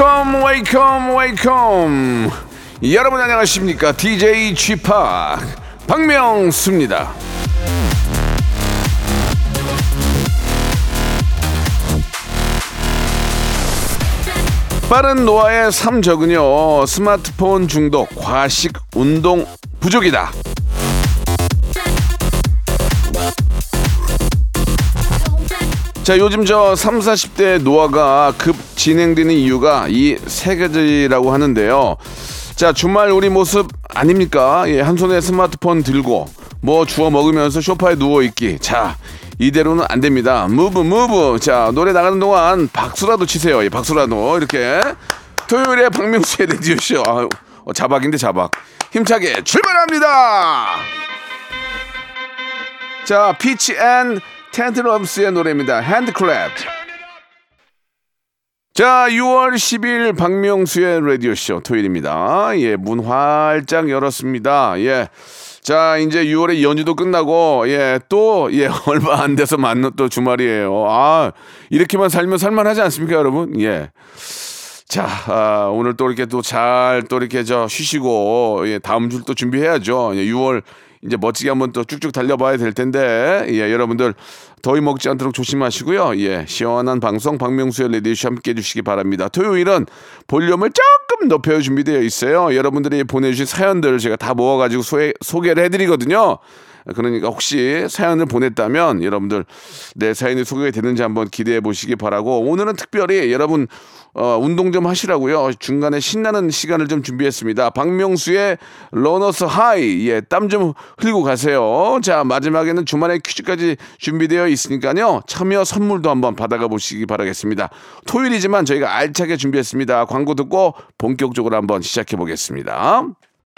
Welcome, welcome, welcome. 여러분 안녕하십니까? DJ p 박명수입니다. 빠른 노화의 삼적은요 스마트폰 중독, 과식, 운동 부족이다. 자 요즘 저 3, 40대 노화가 급 진행되는 이유가 이 세 가지라고 하는데요. 자 주말 우리 모습 아닙니까? 예, 한 손에 스마트폰 들고 뭐 주워 먹으면서 소파에 누워 있기. 자 이대로는 안 됩니다. 무브 무브. 자 노래 나가는 동안 박수라도 치세요. 예, 박수라도 이렇게 토요일에 박명수의 레디오 쇼. 아, 어, 자박인데 자박. 힘차게 출발합니다. 자 Fitz and the Tantrums의 노래입니다. HandClap. 자, 6월 10일 박명수의 라디오쇼 토요일입니다. 예, 문 활짝 열었습니다. 예. 자, 이제 6월의 연휴도 끝나고, 예, 또, 예, 얼마 안 돼서 맞는 또 주말이에요. 아, 이렇게만 살면 살만하지 않습니까, 여러분? 예. 자, 아, 오늘 또 이렇게 또 잘 또 이렇게 저 쉬시고, 예, 다음 주를 또 준비해야죠. 예, 6월 이제 멋지게 한번 또 쭉쭉 달려봐야 될 텐데, 예, 여러분들 더위 먹지 않도록 조심하시고요. 예, 시원한 방송 박명수의 레디쇼 함께 해주시기 바랍니다. 토요일은 볼륨을 조금 높여 준비되어 있어요. 여러분들이 보내주신 사연들 제가 다 모아가지고 소개, 소개를 해드리거든요. 그러니까 혹시 사연을 보냈다면 여러분들 내 사연이 소개가 되는지 한번 기대해 보시기 바라고 오늘은 특별히 여러분 어, 운동 좀 하시라고요. 중간에 신나는 시간을 좀 준비했습니다. 박명수의 Runner's High. 예, 땀 좀 흘리고 가세요. 자, 마지막에는 주말에 퀴즈까지 준비되어 있으니까요. 참여 선물도 한번 받아가 보시기 바라겠습니다. 토요일이지만 저희가 알차게 준비했습니다. 광고 듣고 본격적으로 한번 시작해 보겠습니다.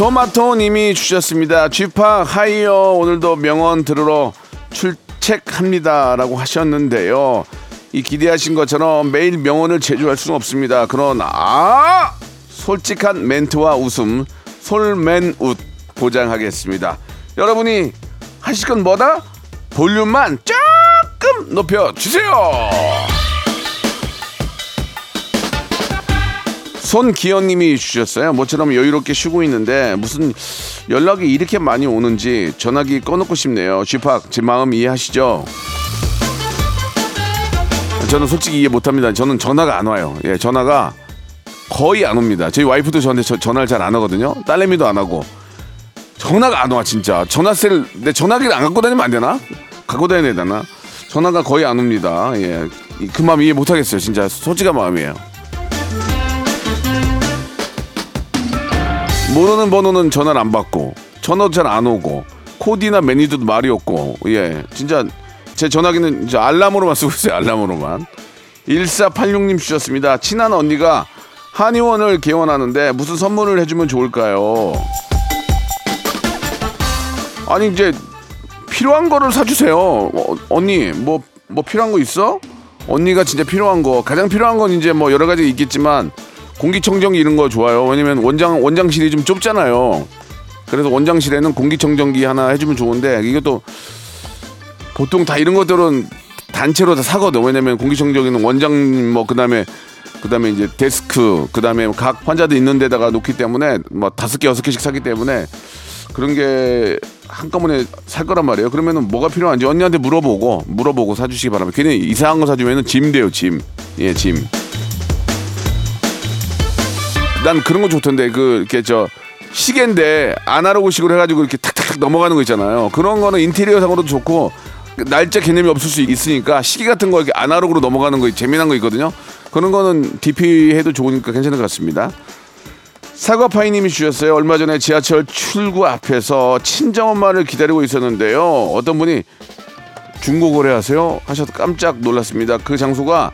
토마토님이 주셨습니다. 쥐파 하이요 오늘도 명언 들으러 출첵합니다라고 하셨는데요. 이 기대하신 것처럼 매일 명언을 제조할 수는 없습니다. 그러나 솔직한 멘트와 웃음 솔맨웃 보장하겠습니다. 여러분이 하실 건 뭐다? 볼륨만 조금 높여 주세요. 손기현님이 주셨어요. 모처럼 여유롭게 쉬고 있는데 무슨 연락이 이렇게 많이 오는지 전화기 꺼놓고 싶네요. 쥐팍 제 마음 이해하시죠? 저는 솔직히 이해 못합니다. 저는 전화가 안 와요. 예, 전화가 거의 안 옵니다. 저희 와이프도 저한테 저- 전화를 잘 안 하거든요. 딸내미도 안 하고 전화가 안 와 진짜. 전화세를 내 전화기를 안 갖고 다니면 안 되나? 갖고 다녀야 되나? 전화가 거의 안 옵니다. 예, 이- 그 마음 이해 못하겠어요. 진짜 솔직한 마음이에요. 모르는 번호는 전화를 안 받고 전화도 잘안 오고 코디나 매니저도 말이 없고 예 진짜 제 전화기는 이제 알람으로만 쓰고 있어요 알람으로만. 1486님 주셨습니다. 친한 언니가 한의원을 개원하는데 무슨 선물을 해주면 좋을까요? 아니 이제 필요한 거를 사주세요. 어, 언니 뭐뭐 필요한 거 있어? 언니가 진짜 필요한 거. 가장 필요한 건 이제 뭐 여러 가지 있겠지만 공기청정기 이런 거 좋아요. 왜냐면 원장 원장실이 좀 좁잖아요. 그래서 원장실에는 공기청정기 하나 해주면 좋은데 이것도 보통 다 이런 것들은 단체로 다 사거든. 왜냐면 공기청정기는 원장 뭐 그다음에 그다음에 이제 데스크 그다음에 각 환자들 있는 데다가 놓기 때문에 뭐 다섯 개 여섯 개씩 사기 때문에 그런 게 한꺼번에 살 거란 말이에요. 그러면은 뭐가 필요한지 언니한테 물어보고 물어보고 사주시기 바랍니다. 괜히 이상한 거 사주면은 짐 돼요, 짐. 예, 짐. 난 그런 거 좋던데 그 이렇게 저 시계인데 아날로그식으로 해가지고 이렇게 탁탁탁 넘어가는 거 있잖아요. 그런 거는 인테리어상으로도 좋고 날짜 개념이 없을 수 있으니까 시계 같은 거 이렇게 아날로그로 넘어가는 거 재미난 거 있거든요. 그런 거는 DP 해도 좋으니까 괜찮은 것 같습니다. 사과파이님이 주셨어요. 얼마 전에 지하철 출구 앞에서 친정엄마를 기다리고 있었는데요. 어떤 분이 중고 거래하세요? 하셔서 깜짝 놀랐습니다. 그 장소가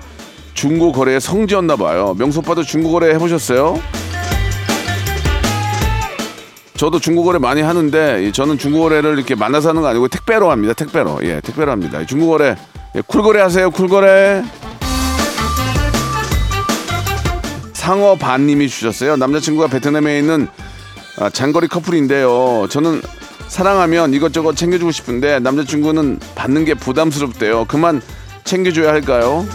중고 거래의 성지였나 봐요. 명수 오빠도 중고 거래 해보셨어요? 저도 중고 거래 많이 하는데 저는 중고 거래를 이렇게 만나서 하는 거 아니고 택배로 합니다. 택배로. 예, 택배로 합니다. 중고 거래 예, 쿨 거래 하세요. 쿨 거래. 상어 반님이 주셨어요. 남자친구가 베트남에 있는 아, 장거리 커플인데요. 저는 사랑하면 이것저것 챙겨주고 싶은데 남자친구는 받는 게 부담스럽대요. 그만 챙겨줘야 할까요?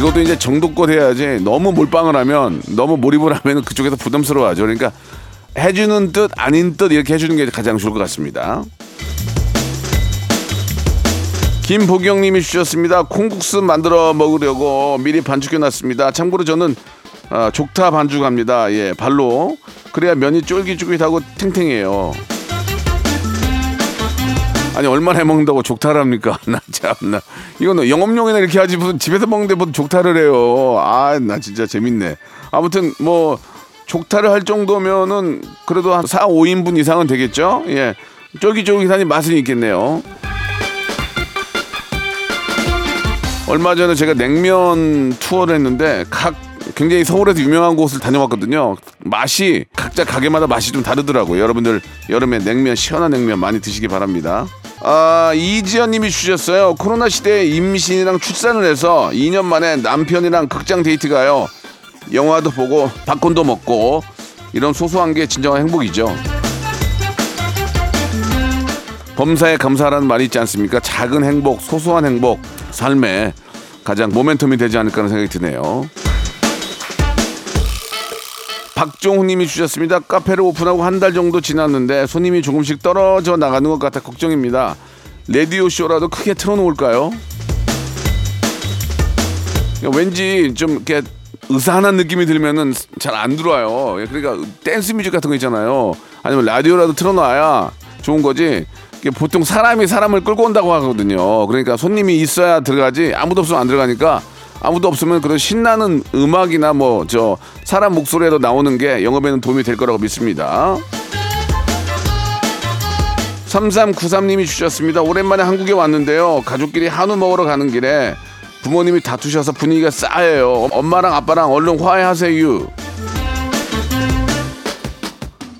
이것도 이제 정도껏 해야지 너무 몰빵을 하면 너무 몰입을 하면 그쪽에서 부담스러워하죠. 그러니까 해주는 뜻 아닌 뜻 이렇게 해주는 게 가장 좋을 것 같습니다. 김보경님이 주셨습니다. 콩국수 만들어 먹으려고 미리 반죽해 놨습니다. 참고로 저는 아, 족타 반죽합니다. 예, 발로 그래야 면이 쫄깃쫄깃하고 탱탱해요. 아니 얼마나 해 먹는다고 족타를 합니까? 나 참나 이거는 영업용이나 이렇게 하지 무슨 집에서 먹는데 무슨 족타를 해요. 아 나 진짜 재밌네. 아무튼 뭐 족타를 할 정도면은 그래도 한 4, 5인분 이상은 되겠죠? 예. 쫄깃쫄깃하니 맛은 있겠네요. 얼마 전에 제가 냉면 투어를 했는데 각 굉장히 서울에서 유명한 곳을 다녀왔거든요. 맛이 각자 가게마다 맛이 좀 다르더라고요. 여러분들 여름에 냉면 시원한 냉면 많이 드시기 바랍니다. 아 이지연님이 주셨어요. 코로나 시대에 임신이랑 출산을 해서 2년 만에 남편이랑 극장 데이트 가요. 영화도 보고 팝콘도 먹고 이런 소소한 게 진정한 행복이죠. 범사에 감사하라는 말이 있지 않습니까? 작은 행복, 소소한 행복, 삶에 가장 모멘텀이 되지 않을까 하는 생각이 드네요. 박종훈님이 주셨습니다. 카페를 오픈하고 한 달 정도 지났는데 손님이 조금씩 떨어져 나가는 것 같아 걱정입니다. 레디오 쇼라도 크게 틀어놓을까요? 왠지 좀 이렇게 으슥한 느낌이 들면은 잘 안 들어와요. 예, 그러니까 댄스 뮤직 같은 거 있잖아요. 아니면 라디오라도 틀어놔야 좋은 거지. 보통 사람이 사람을 끌고 온다고 하거든요. 그러니까 손님이 있어야 들어가지 아무도 없으면 안 들어가니까 아무도 없으면 그런 신나는 음악이나 뭐 저 사람 목소리라도 나오는 게 영업에는 도움이 될 거라고 믿습니다. 3393님이 주셨습니다. 오랜만에 한국에 왔는데요. 가족끼리 한우 먹으러 가는 길에 부모님이 다투셔서 분위기가 싸해요. 엄마랑 아빠랑 얼른 화해하세요.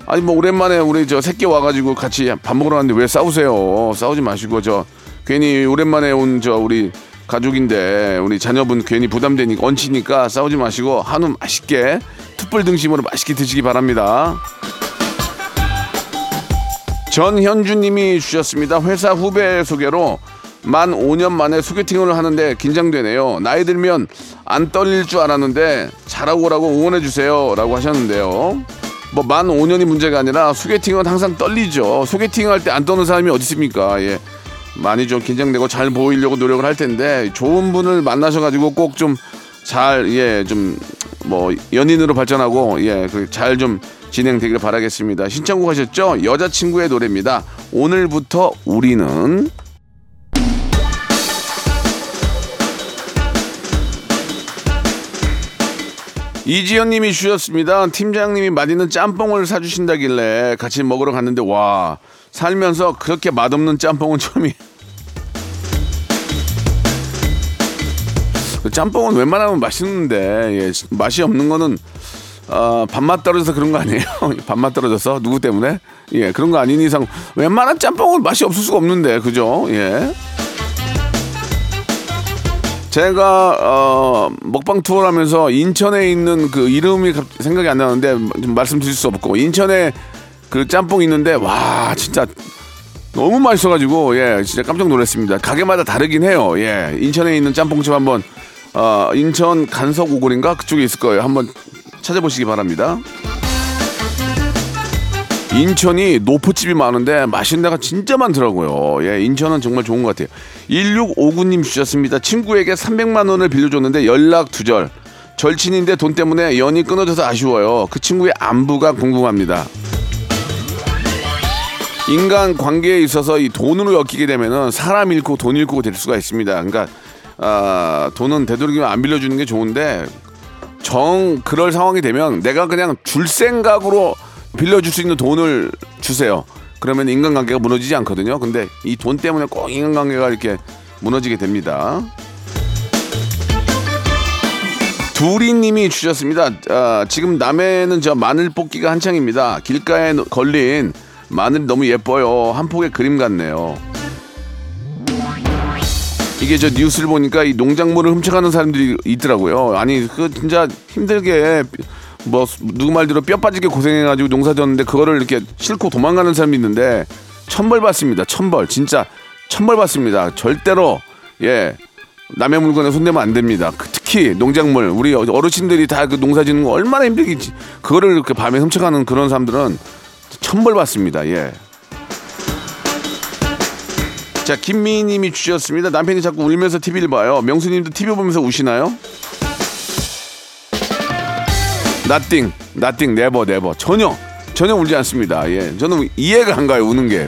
아니 뭐 오랜만에 우리 저 새끼 와가지고 같이 밥 먹으러 갔는데 왜 싸우세요? 싸우지 마시고 저 괜히 오랜만에 온 저 우리 가족인데 우리 자녀분 괜히 부담되니까 얹히니까 싸우지 마시고 한우 맛있게 툭불 등심으로 맛있게 드시기 바랍니다. 전현주님이 주셨습니다. 회사 후배 소개로 만 5년 만에 소개팅을 하는데 긴장되네요. 나이 들면 안 떨릴 줄 알았는데 잘하고 오라고 응원해 주세요라고 하셨는데요. 뭐 만 5년이 문제가 아니라 소개팅은 항상 떨리죠. 소개팅 할 때 안 떠는 사람이 어디 있습니까? 예. 많이 좀 긴장되고 잘 보이려고 노력을 할 텐데 좋은 분을 만나셔가지고 꼭 좀 잘 예 좀 뭐 연인으로 발전하고 예잘 좀 진행되길 바라겠습니다. 신청곡 하셨죠? 여자친구의 노래입니다. 오늘부터 우리는 이지연 님이 주셨습니다. 팀장님이 맛있는 짬뽕을 사주신다길래 같이 먹으러 갔는데 와 살면서 그렇게 맛없는 짬뽕은 처음이. 그 짬뽕은 웬만하면 맛있는데 예, 맛이 없는 거는 어, 밥맛 떨어져서 그런 거 아니에요? 밥맛 떨어져서 누구 때문에? 예 그런 거 아닌 이상 웬만한 짬뽕은 맛이 없을 수가 없는데 그죠? 예. 제가 어, 먹방 투어를 하면서 인천에 있는 그 이름이 갑- 생각이 안 나는데 좀 말씀드릴 수 없고 인천에 그 짬뽕 있는데 와 진짜 너무 맛있어가지고 예 진짜 깜짝 놀랐습니다. 가게마다 다르긴 해요. 예 인천에 있는 짬뽕집 한번 어, 인천 간석 오골인가 그쪽에 있을 거예요. 한번 찾아보시기 바랍니다. 인천이 노포집이 많은데 맛있는 데가 진짜 많더라고요. 예, 인천은 정말 좋은 것 같아요. 1659님 주셨습니다. 친구에게 300만 원을 빌려줬는데 연락 두절. 절친인데 돈 때문에 연이 끊어져서 아쉬워요. 그 친구의 안부가 궁금합니다. 인간 관계에 있어서 이 돈으로 엮이게 되면은 사람 잃고 돈 잃고 될 수가 있습니다. 그러니까 아, 돈은 되도록이면 안 빌려주는 게 좋은데 정 그럴 상황이 되면 내가 그냥 줄 생각으로 빌려줄 수 있는 돈을 주세요. 그러면 인간관계가 무너지지 않거든요. 근데 이 돈 때문에 꼭 인간관계가 이렇게 무너지게 됩니다. 두리님이 주셨습니다. 아, 지금 남해는 저 마늘 뽑기가 한창입니다. 길가에 걸린 마늘이 너무 예뻐요. 한 폭의 그림 같네요. 이게 저 뉴스를 보니까 이 농작물을 훔쳐가는 사람들이 있더라고요. 아니 그 진짜 힘들게 뭐 누구 말대로 뼈 빠지게 고생해가지고 농사 졌는데 그거를 이렇게 싣고 도망가는 사람이 있는데 천벌 받습니다. 천벌 진짜 천벌 받습니다. 절대로 예 남의 물건에 손대면 안 됩니다. 그 특히 농작물 우리 어르신들이 다 그 농사 짓는 거 얼마나 힘들겠지. 그거를 이렇게 밤에 훔쳐가는 그런 사람들은 천벌 받습니다. 예. 자, 김미희님이 주셨습니다. 남편이 자꾸 울면서 TV를 봐요. 명수님도 TV 보면서 우시나요? Nothing, nothing, never, never. 전혀, 전혀 울지 않습니다. 예. 저는 이해가 안 가요, 우는 게.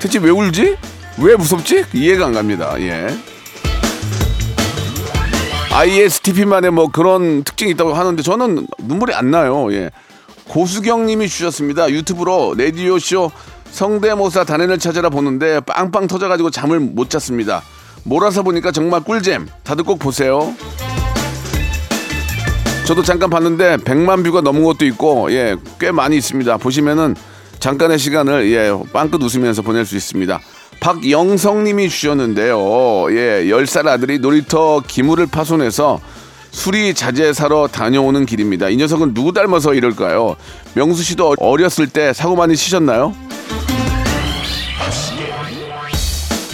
대체 왜 울지? 왜 무섭지? 이해가 안 갑니다. 예. ISTP만의 뭐 그런 특징이 있다고 하는데 저는 눈물이 안 나요. 예. 고수경 님이 주셨습니다. 유튜브로 라디오 쇼 성대모사 달인을 찾아라 보는데 빵빵 터져가지고 잠을 못 잤습니다. 몰아서 보니까 정말 꿀잼. 다들 꼭 보세요. 저도 잠깐 봤는데 100만 뷰가 넘은 것도 있고 예, 꽤 많이 있습니다. 보시면은 잠깐의 시간을 예, 빵긋 웃으면서 보낼 수 있습니다. 박영성 님이 주셨는데요. 예, 10살 아들이 놀이터 기물을 파손해서 수리 자재 사러 다녀오는 길입니다. 이 녀석은 누구 닮아서 이럴까요? 명수 씨도 어렸을 때 사고 많이 치셨나요?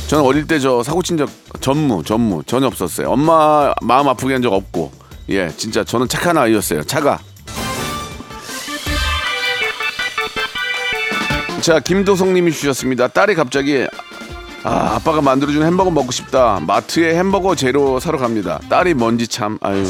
저는 어릴 때 저 사고 친 적 전무 전무 전혀 없었어요. 엄마 마음 아프게 한 적 없고 예 진짜 저는 착한 아이였어요. 차가. 자 김도성님이 주셨습니다. 딸이 갑자기 아 아빠가 만들어준 햄버거 먹고 싶다. 마트에 햄버거 재료 사러 갑니다. 딸이 뭔지 참 아유.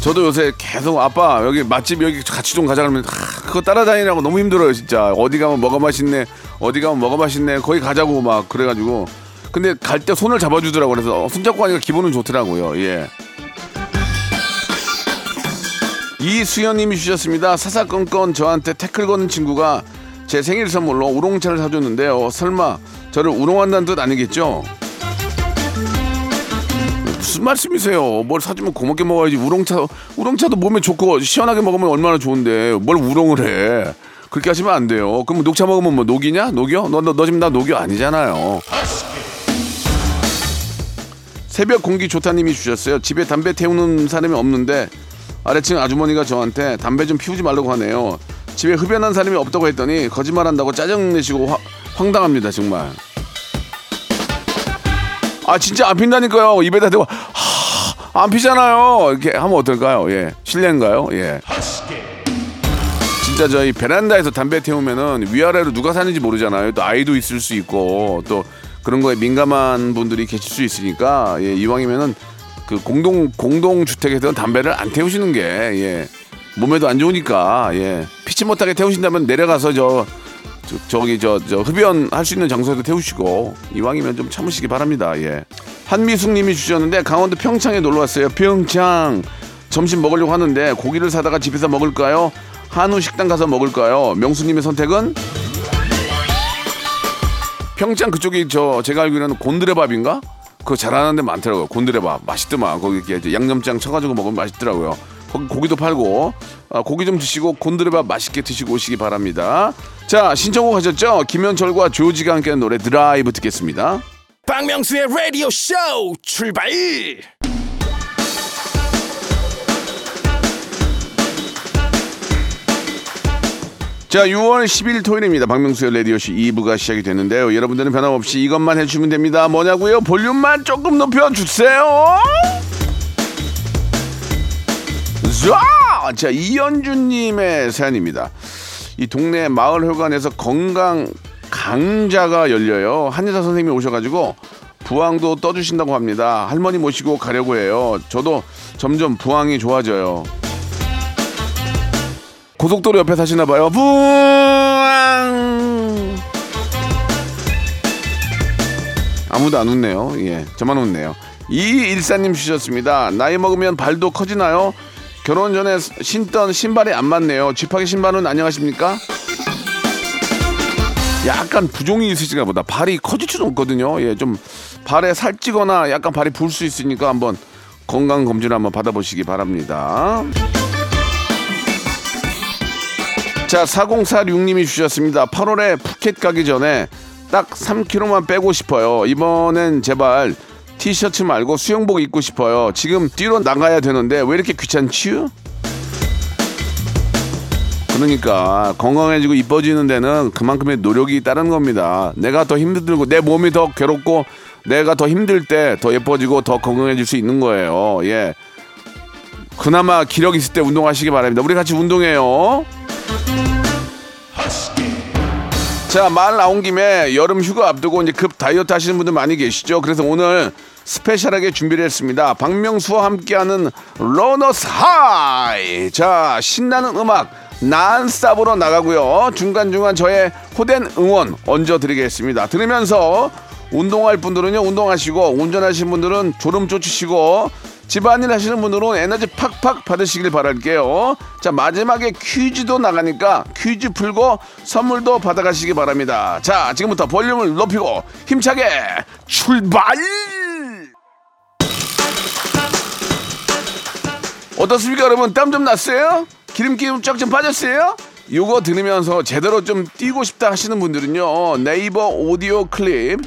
저도 요새 계속 아빠 여기 맛집 여기 같이 좀 가자 그러면 아, 그거 따라다니라고 너무 힘들어요 진짜 어디 가면 뭐가 맛있네 어디 가면 뭐가 맛있네 거기 가자고 막 그래가지고 근데 갈 때 손을 잡아주더라고 그래서 어, 손잡고 가니까 기분은 좋더라고요 예 이수연님이 주셨습니다 사사건건 저한테 태클 거는 친구가 제 생일 선물로 우롱차를 사줬는데요 설마 저를 우롱한다는 뜻 아니겠죠? 무슨 말씀이세요? 뭘 사주면 고맙게 먹어야지. 우롱차, 우롱차도 몸에 좋고 시원하게 먹으면 얼마나 좋은데 뭘 우롱을 해? 그렇게 하시면 안 돼요. 그럼 녹차 먹으면 뭐 녹이냐? 녹여? 너, 너, 너 지금 나 녹여 아니잖아요. 새벽 공기 좋다님이 주셨어요. 집에 담배 태우는 사람이 없는데 아래층 아주머니가 저한테 담배 좀 피우지 말라고 하네요. 집에 흡연한 사람이 없다고 했더니 거짓말한다고 짜증내시고 화- 황당합니다 정말. 아 진짜 안 핀다니까요. 입에다 대고 하, 안 피잖아요. 이렇게 하면 어떨까요? 예, 실례인가요? 예. 진짜 저희 베란다에서 담배 태우면은 위아래로 누가 사는지 모르잖아요. 또 아이도 있을 수 있고 또 그런 거에 민감한 분들이 계실 수 있으니까 예, 이왕이면은 그 공동 공동 주택에서 담배를 안 태우시는 게 예, 몸에도 안 좋으니까 예, 피치 못하게 태우신다면 내려가서 저 저, 기 저, 저 흡연 할 수 있는 장소에도 태우시고 이왕이면 좀 참으시기 바랍니다. 예. 한미숙님이 주셨는데 강원도 평창에 놀러 왔어요. 평창 점심 먹으려고 하는데 고기를 사다가 집에서 먹을까요? 한우 식당 가서 먹을까요? 명수님의 선택은 평창 그쪽이 저 제가 알기로는 곤드레밥인가? 그거 잘하는 데 많더라고요. 곤드레밥 맛있더만 거기 이렇게 양념장 쳐가지고 먹으면 맛있더라고요. 거기 고기 도 팔고 아, 고기 좀 드시고 곤드레밥 맛있게 드시고 오시기 바랍니다. 자 신청곡 하셨죠? 김현철과 조지가 함께하는 노래 드라이브 듣겠습니다. 박명수의 라디오 쇼 출발 자, 6월 10일 토요일입니다. 박명수의 라디오쇼 2부가 시작이 됐는데요. 여러분들은 변함없이 이것만 해주시면 됩니다. 뭐냐고요? 볼륨만 조금 높여주세요. 자, 자 이현주님의 사연입니다. 이 동네 마을회관에서 건강 강좌가 열려요. 한의사 선생님이 오셔가지고 부항도 떠주신다고 합니다. 할머니 모시고 가려고 해요. 저도 점점 부항이 좋아져요. 고속도로 옆에 사시나 봐요. 부항. 아무도 안 웃네요. 예, 저만 웃네요. 이일사님 주셨습니다. 나이 먹으면 발도 커지나요? 결혼 전에 신던 신발이 안 맞네요. 쥐파기 신발은 안녕하십니까? 약간 부종이 있으신가 보다. 발이 커질 수는 없거든요. 예, 좀 발에 살찌거나 약간 발이 불 수 있으니까 한번 건강 검진 한번 받아보시기 바랍니다. 자, 4046님이 주셨습니다. 8월에 푸켓 가기 전에 딱 3kg만 빼고 싶어요. 이번엔 제발 티셔츠 말고 수영복 입고 싶어요. 지금 뛰러 나가야 되는데 왜 이렇게 귀찮지요? 그러니까 건강해지고 이뻐지는 데는 그만큼의 노력이 따른 겁니다. 내가 더 힘들고 내 몸이 더 괴롭고 내가 더 힘들 때 더 예뻐지고 더 건강해질 수 있는 거예요. 예. 그나마 기력 있을 때 운동하시기 바랍니다. 우리 같이 운동해요. 자, 말 나온 김에 여름 휴가 앞두고 이제 급 다이어트 하시는 분들 많이 계시죠? 그래서 오늘 special하게 준비를 했습니다. 박명수와 함께하는 runner's high. 자, 신나는 음악 nonstop으로 나가고요. 중간중간 저의 호된 응원 얹어 드리겠습니다. 들으면서 운동할 분들은요, 운동하시고 운전하시는 분들은 졸음 쫓으시고 집안일 하시는 분들은 에너지 팍팍 받으시길 바랄게요. 자, 마지막에 퀴즈도 나가니까 퀴즈 풀고 선물도 받아가시기 바랍니다. 자, 지금부터 볼륨을 높이고 힘차게 출발! 어떻습니까, 여러분? 땀 좀 났어요? 기름기 쫙 좀 빠졌어요? 요거 들으면서 제대로 좀 뛰고 싶다 하시는 분들은요, 네이버 오디오 클립,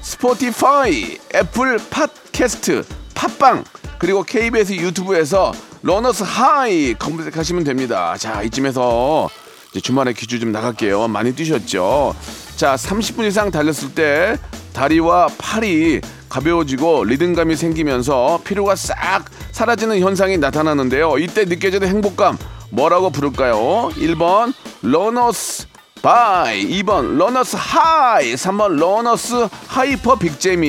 스포티파이, 애플 팟캐스트, 팟빵, 그리고 KBS 유튜브에서 runner's high 검색하시면 됩니다. 자, 이쯤에서 주말의 퀴즈 좀 나갈게요. 많이 뛰셨죠? 자, 30분 이상 달렸을 때 다리와 팔이 가벼워지고 리듬감이 생기면서 피로가 싹 사라지는 현상이 나타나는데요. 이때 느껴지는 행복감 뭐라고 부를까요? 1번 runner's bye 2번 runner's high 3번 runner's hyper 빅재미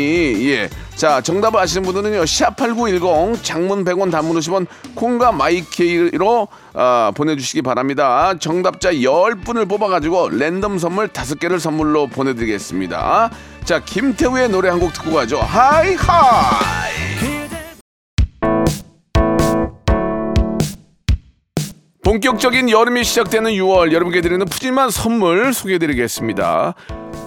예. 자 정답을 아시는 분들은요 샵8910 장문 100원 단문 50원 콩과 마이케이로 아, 보내주시기 바랍니다. 정답자 10분을 뽑아가지고 랜덤 선물 5개를 선물로 보내드리겠습니다. 자 김태우의 노래 한 곡 듣고 가죠. High high! 본격적인 여름이 시작되는 6월 여러분께 드리는 푸짐한 선물 소개해드리겠습니다.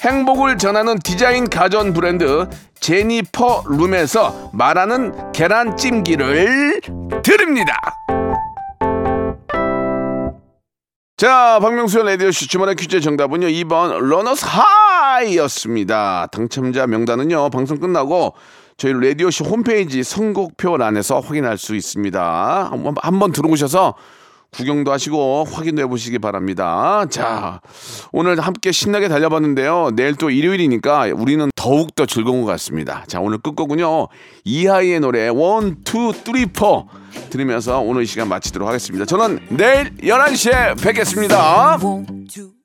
행복을 전하는 디자인 가전 브랜드 제니퍼 룸에서 말하는 계란찜기를 드립니다. 자, 박명수의 라디오쇼 주말의 퀴즈 정답은요, 2번 runner's high였습니다. 당첨자 명단은요, 방송 끝나고 저희 라디오쇼 홈페이지 선곡표란에서 확인할 수 있습니다. 한번, 한번 들어오셔서 구경도 하시고 확인도 해보시기 바랍니다. 자, 오늘 함께 신나게 달려봤는데요. 내일 또 일요일이니까 우리는 더욱더 즐거운 것 같습니다. 자, 오늘 끝곡은요. 이하이의 노래 1, 2, 3, 4 들으면서 오늘 이 시간 마치도록 하겠습니다. 저는 내일 11시에 뵙겠습니다. One, two,